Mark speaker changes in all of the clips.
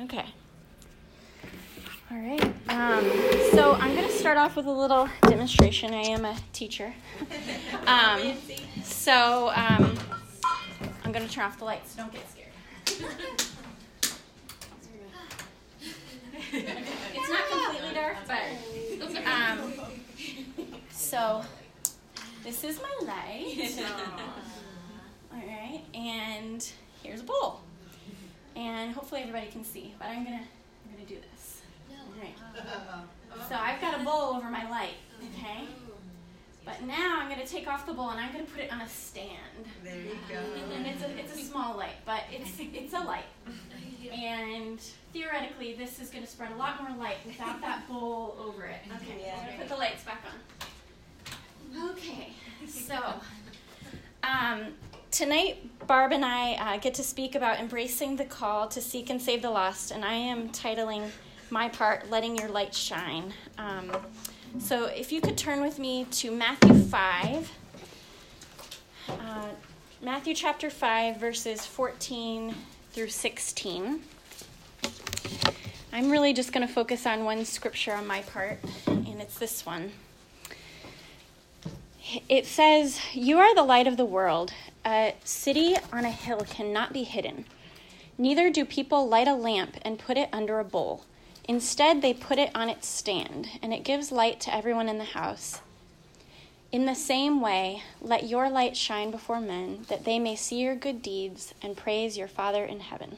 Speaker 1: Okay. All right. Um, so I'm going to start off with a little demonstration. I am a teacher. Um, so um, I'm going to turn off the lights. Don't get scared. it's not completely dark, but um, so this is my light. All right, and here's a bowl, and hopefully everybody can see. But I'm gonna I'm gonna do this. All right. So I've got a bowl over my light. Okay. But now I'm going to take off the bowl and I'm going to put it on a stand.
Speaker 2: There you go.
Speaker 1: And it's a, it's a small light, but it's, it's a light. And theoretically, this is going to spread a lot more light without that bowl over it. Okay, I'm going to put the lights back on. Okay, so um, tonight, Barb and I uh, get to speak about embracing the call to seek and save the lost, and I am titling my part, Letting Your Light Shine. Um, so if you could turn with me to Matthew 5. Uh, Matthew chapter 5, verses 14 through 16. I'm really just going to focus on one scripture on my part, and it's this one. It says, You are the light of the world. A city on a hill cannot be hidden. Neither do people light a lamp and put it under a bowl. Instead, they put it on its stand, and it gives light to everyone in the house. In the same way, let your light shine before men, that they may see your good deeds and praise your Father in heaven.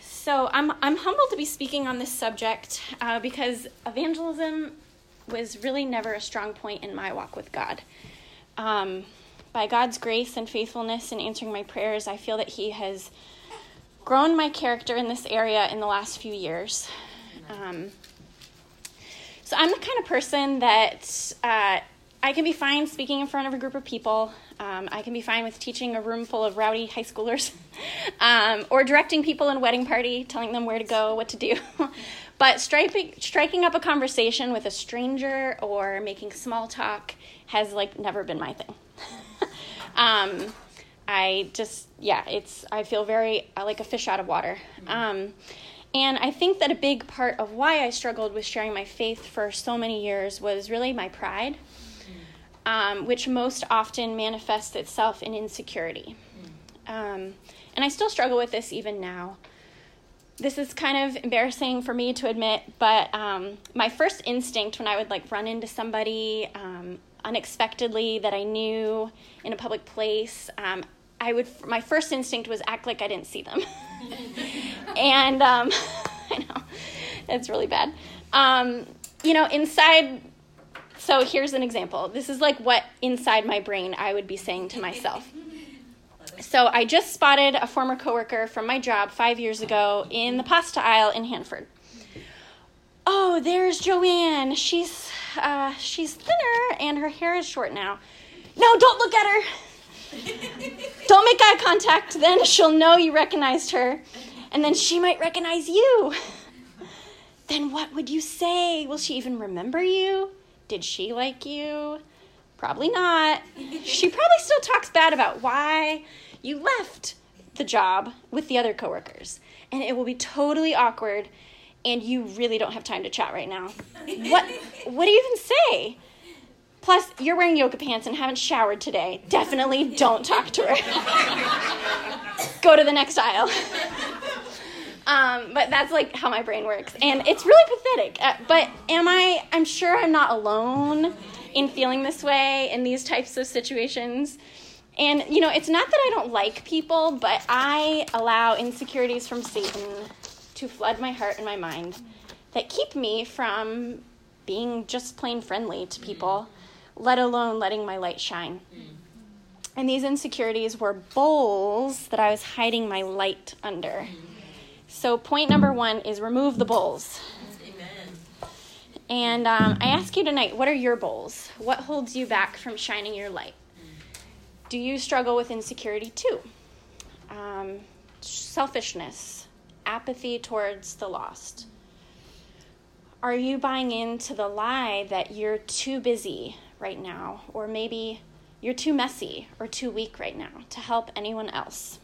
Speaker 1: So, I'm, I'm humbled to be speaking on this subject uh, because evangelism was really never a strong point in my walk with God. Um, by God's grace and faithfulness in answering my prayers, I feel that He has grown my character in this area in the last few years. Um, so I'm the kind of person that uh, I can be fine speaking in front of a group of people. Um, I can be fine with teaching a room full of rowdy high schoolers, um, or directing people in a wedding party, telling them where to go, what to do. but striking, striking up a conversation with a stranger or making small talk has like never been my thing. Um, I just, yeah, it's, I feel very uh, like a fish out of water. Um, and I think that a big part of why I struggled with sharing my faith for so many years was really my pride, um, which most often manifests itself in insecurity. Um, and I still struggle with this even now. This is kind of embarrassing for me to admit, but um, my first instinct when I would like run into somebody um, unexpectedly that I knew in a public place, um, I would my first instinct was act like I didn't see them, and um, I know it's really bad. Um, you know, inside. So here's an example. This is like what inside my brain I would be saying to myself. So I just spotted a former coworker from my job five years ago in the pasta aisle in Hanford. Oh, there's Joanne. She's uh, she's thinner and her hair is short now. No, don't look at her. Don't make eye contact, then she'll know you recognized her, and then she might recognize you. Then what would you say? Will she even remember you? Did she like you? Probably not. She probably still talks bad about why you left the job with the other coworkers. And it will be totally awkward and you really don't have time to chat right now. What what do you even say? Plus, you're wearing yoga pants and haven't showered today. Definitely don't talk to her. Go to the next aisle. Um, but that's like how my brain works. And it's really pathetic. Uh, but am I, I'm sure I'm not alone in feeling this way in these types of situations. And, you know, it's not that I don't like people, but I allow insecurities from Satan to flood my heart and my mind that keep me from being just plain friendly to people let alone letting my light shine. And these insecurities were bowls that I was hiding my light under. So, point number one is remove the bowls. Amen. And um, I ask you tonight what are your bowls? What holds you back from shining your light? Do you struggle with insecurity too? Um, selfishness, apathy towards the lost. Are you buying into the lie that you're too busy right now, or maybe you're too messy or too weak right now to help anyone else.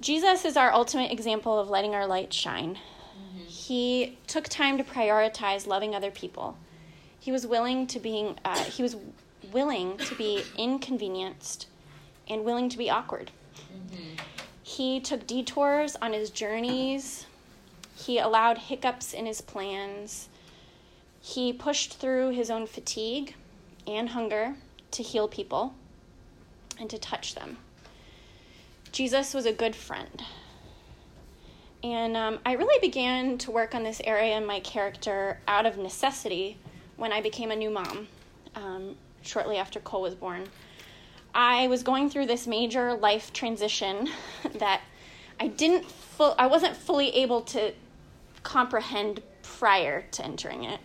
Speaker 1: Jesus is our ultimate example of letting our light shine. Mm-hmm. He took time to prioritize loving other people. He was willing to being uh, he was willing to be inconvenienced and willing to be awkward. Mm-hmm. He took detours on his journeys. He allowed hiccups in his plans. He pushed through his own fatigue and hunger to heal people and to touch them. Jesus was a good friend. And um, I really began to work on this area in my character out of necessity when I became a new mom um, shortly after Cole was born. I was going through this major life transition that I didn't full I wasn't fully able to comprehend prior to entering it.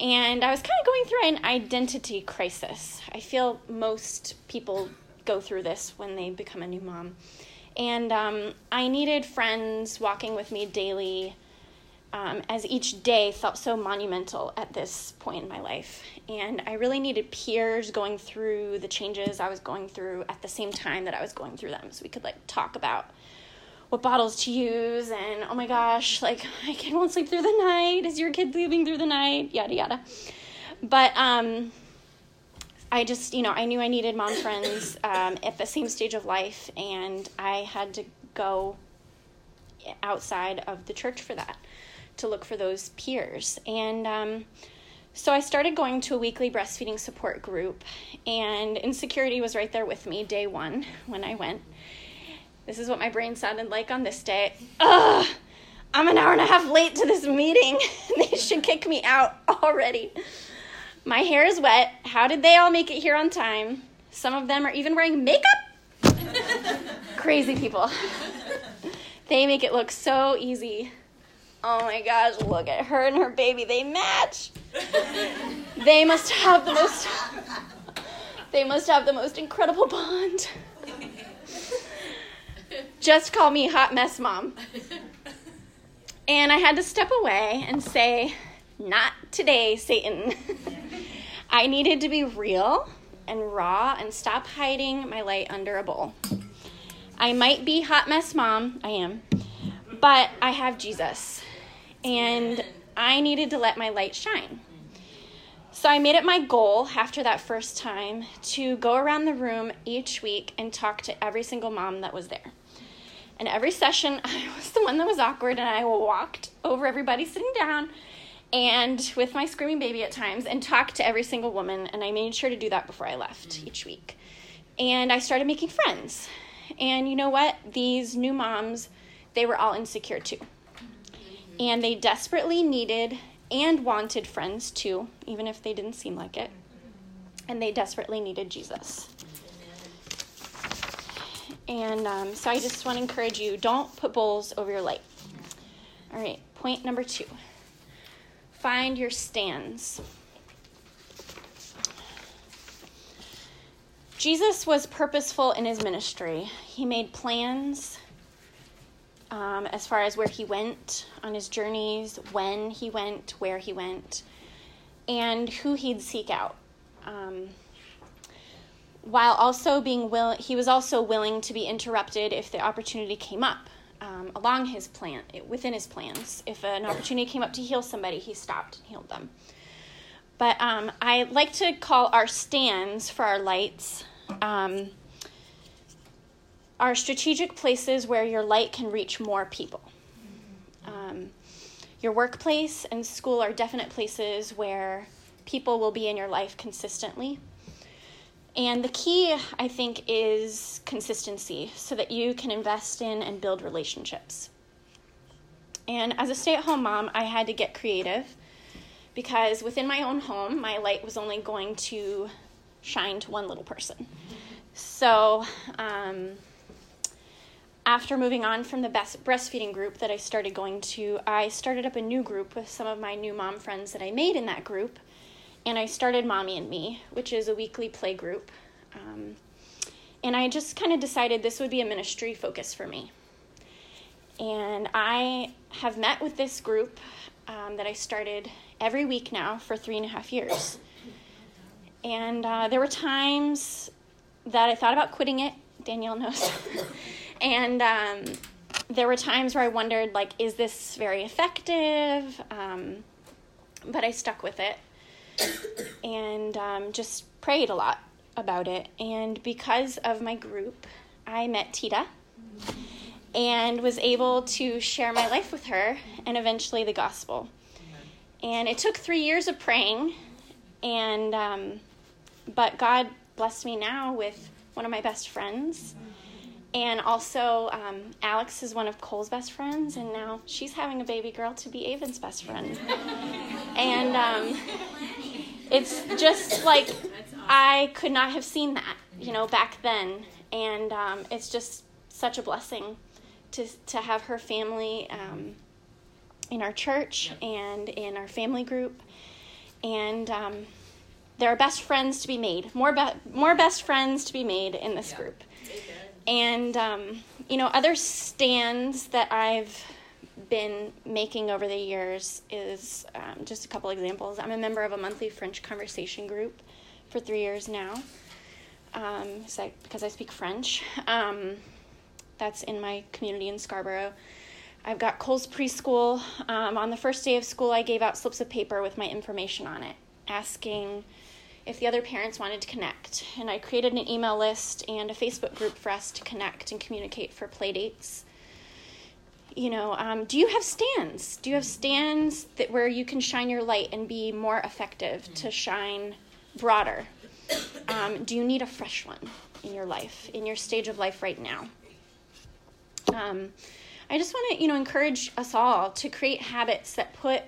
Speaker 1: And I was kind of going through an identity crisis. I feel most people go through this when they become a new mom. And um, I needed friends walking with me daily um, as each day felt so monumental at this point in my life. And I really needed peers going through the changes I was going through at the same time that I was going through them so we could like talk about what bottles to use and oh my gosh, like my kid won't sleep through the night. Is your kid sleeping through the night? Yada yada. But um, I just, you know, I knew I needed mom friends um, at the same stage of life, and I had to go outside of the church for that to look for those peers. And um, so I started going to a weekly breastfeeding support group, and insecurity was right there with me day one when I went. This is what my brain sounded like on this day. Ugh, I'm an hour and a half late to this meeting. they should kick me out already. My hair is wet. How did they all make it here on time? Some of them are even wearing makeup. Crazy people. They make it look so easy. Oh my gosh, look at her and her baby. They match. they must have the most They must have the most incredible bond. Just call me hot mess mom. And I had to step away and say, "Not today, Satan." I needed to be real and raw and stop hiding my light under a bowl. I might be hot mess mom, I am, but I have Jesus. And I needed to let my light shine. So I made it my goal after that first time to go around the room each week and talk to every single mom that was there. And every session, I was the one that was awkward, and I walked over everybody sitting down and with my screaming baby at times and talked to every single woman and i made sure to do that before i left mm-hmm. each week and i started making friends and you know what these new moms they were all insecure too. And they desperately needed and wanted friends too even if they didn't seem like it. And they desperately needed jesus. And um, so i just want to encourage you don't put bowls over your light. All right point number two. Find your stands. Jesus was purposeful in his ministry. He made plans um, as far as where he went on his journeys, when he went, where he went, and who he'd seek out. Um, while also being will, he was also willing to be interrupted if the opportunity came up um, along his plan, within his plans. If an opportunity came up to heal somebody, he stopped and healed them. But um, I like to call our stands for our lights um, our strategic places where your light can reach more people. Um, your workplace and school are definite places where people will be in your life consistently. And the key, I think, is consistency so that you can invest in and build relationships. And as a stay at home mom, I had to get creative because within my own home, my light was only going to shine to one little person. So, um, after moving on from the best breastfeeding group that I started going to, I started up a new group with some of my new mom friends that I made in that group and I started Mommy and Me, which is a weekly play group. Um, and I just kind of decided this would be a ministry focus for me. And I have met with this group um, that I started every week now for three and a half years. And uh, there were times that I thought about quitting it, Danielle knows. and um, there were times where I wondered, like, is this very effective? Um, but I stuck with it and um, just prayed a lot about it. And because of my group, I met Tita and was able to share my life with her and eventually the gospel. And it took three years of praying, and um, but God blessed me now with one of my best friends. And also, um, Alex is one of Cole's best friends, and now she's having a baby girl to be Avon's best friend. and um, it's just like I could not have seen that, you know, back then. And um, it's just such a blessing to, to have her family um, in our church and in our family group. And um, there are best friends to be made, more, be- more best friends to be made in this group. And, um, you know, other stands that I've been making over the years is um, just a couple examples. I'm a member of a monthly French conversation group for three years now um, so because I speak French. Um, that's in my community in Scarborough. I've got Cole's preschool. Um, on the first day of school, I gave out slips of paper with my information on it, asking if the other parents wanted to connect. And I created an email list and a Facebook group for us to connect and communicate for play dates. You know, um, do you have stands? Do you have stands that where you can shine your light and be more effective to shine broader? Um, do you need a fresh one in your life, in your stage of life right now? Um, I just want to, you know, encourage us all to create habits that put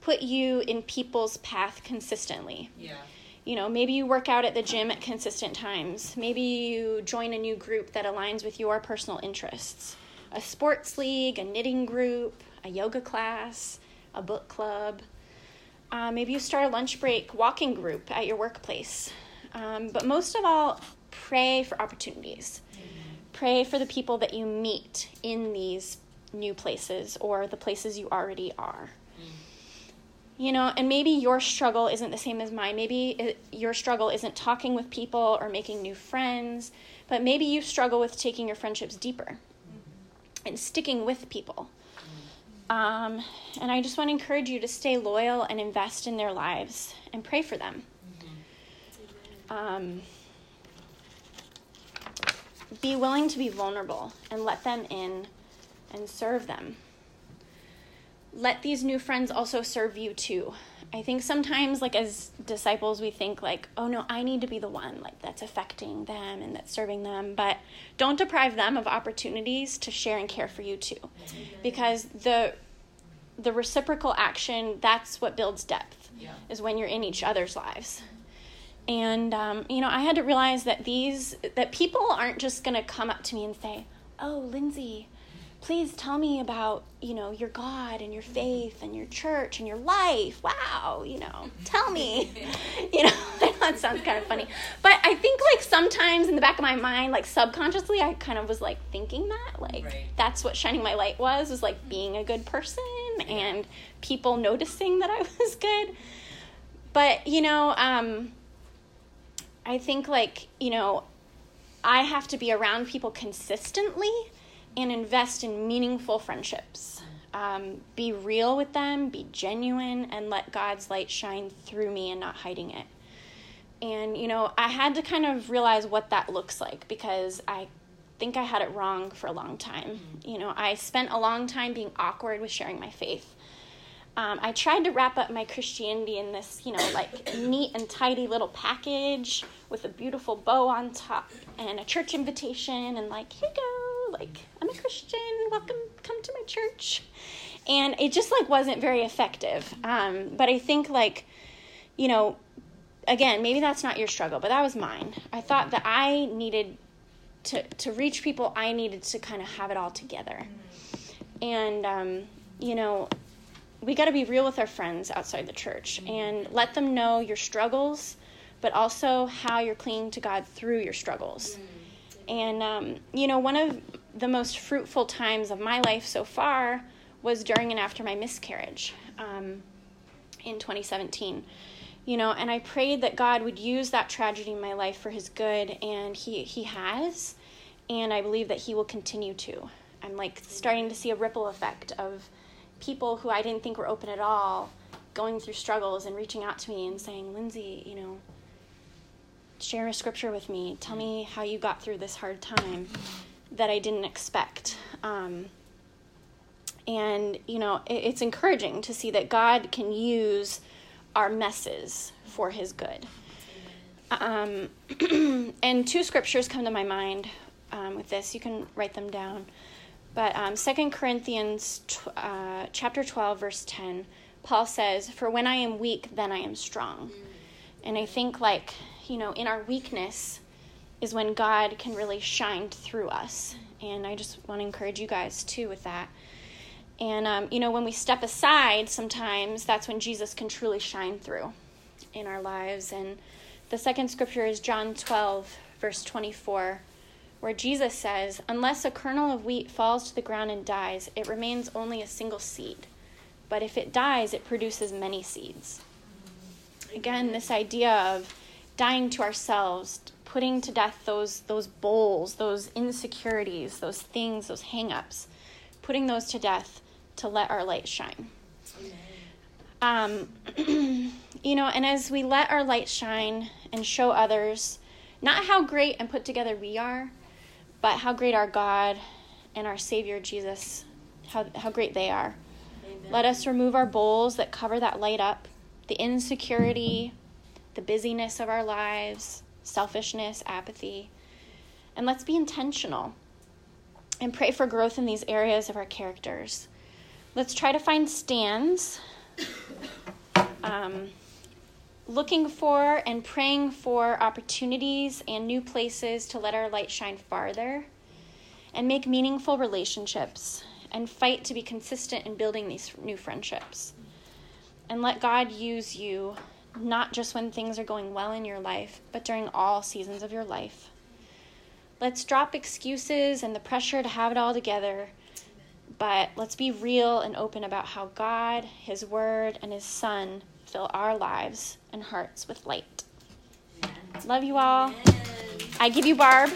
Speaker 1: put you in people's path consistently.
Speaker 2: Yeah.
Speaker 1: You know, maybe you work out at the gym at consistent times. Maybe you join a new group that aligns with your personal interests. A sports league, a knitting group, a yoga class, a book club. Uh, maybe you start a lunch break walking group at your workplace. Um, but most of all, pray for opportunities. Pray for the people that you meet in these new places or the places you already are. You know, and maybe your struggle isn't the same as mine. Maybe it, your struggle isn't talking with people or making new friends, but maybe you struggle with taking your friendships deeper and sticking with people. Um, and I just want to encourage you to stay loyal and invest in their lives and pray for them. Um, be willing to be vulnerable and let them in and serve them. Let these new friends also serve you too. I think sometimes, like as disciples, we think like, "Oh no, I need to be the one like that's affecting them and that's serving them." But don't deprive them of opportunities to share and care for you too, because the the reciprocal action that's what builds depth.
Speaker 2: Yeah.
Speaker 1: Is when you're in each other's lives and um, you know i had to realize that these that people aren't just going to come up to me and say oh lindsay please tell me about you know your god and your faith and your church and your life. Wow you know tell me. You know that sounds kind of funny. But i think like sometimes in the back of my mind like subconsciously i kind of was like thinking that like
Speaker 2: Right.
Speaker 1: that's what shining my light was was like being a good person and people noticing that i was good. But you know um I think like, you know, I have to be around people consistently and invest in meaningful friendships. Um, be real with them, be genuine, and let God's light shine through me and not hiding it. And, you know, I had to kind of realize what that looks like because I think I had it wrong for a long time. You know, I spent a long time being awkward with sharing my faith. Um, I tried to wrap up my Christianity in this, you know, like neat and tidy little package with a beautiful bow on top and a church invitation and like, here you go, like I'm a Christian, welcome, come to my church, and it just like wasn't very effective. Um, but I think like, you know, again, maybe that's not your struggle, but that was mine. I thought that I needed to to reach people, I needed to kind of have it all together, and um, you know we got to be real with our friends outside the church and let them know your struggles, but also how you're clinging to God through your struggles. And, um, you know, one of the most fruitful times of my life so far was during and after my miscarriage um, in 2017. You know, and I prayed that God would use that tragedy in my life for His good, and He He has. And I believe that He will continue to. I'm like starting to see a ripple effect of people who I didn't think were open at all going through struggles and reaching out to me and saying, Lindsay, you know, share a scripture with me. Tell me how you got through this hard time that I didn't expect. Um, and, you know, it, it's encouraging to see that God can use our messes for his good. Um, and two scriptures come to my mind um, with this. You can write them down. But um, 2 Corinthians uh, chapter 12, verse 10, Paul says, For when I am weak, then I am strong. And I think, like, you know, in our weakness is when God can really shine through us. And I just want to encourage you guys, too, with that. And, um, you know, when we step aside, sometimes that's when Jesus can truly shine through in our lives. And the second scripture is John 12, verse 24 where Jesus says, Unless a kernel of wheat falls to the ground and dies, it remains only a single seed. But if it dies, it produces many seeds. Again, this idea of dying to ourselves, putting to death those, those bowls, those insecurities, those things, those hang ups, putting those to death to let our light shine. Um, you know, and as we let our light shine and show others not how great and put together we are, but how great our God and our Savior Jesus, how, how great they are. Amen. Let us remove our bowls that cover that light up, the insecurity, the busyness of our lives, selfishness, apathy. And let's be intentional and pray for growth in these areas of our characters. Let's try to find stands. Um, looking for and praying for opportunities and new places to let our light shine farther and make meaningful relationships and fight to be consistent in building these new friendships. And let God use you not just when things are going well in your life, but during all seasons of your life. Let's drop excuses and the pressure to have it all together, but let's be real and open about how God, His Word, and His Son fill our lives and hearts with light. Love you all. I give you Barb.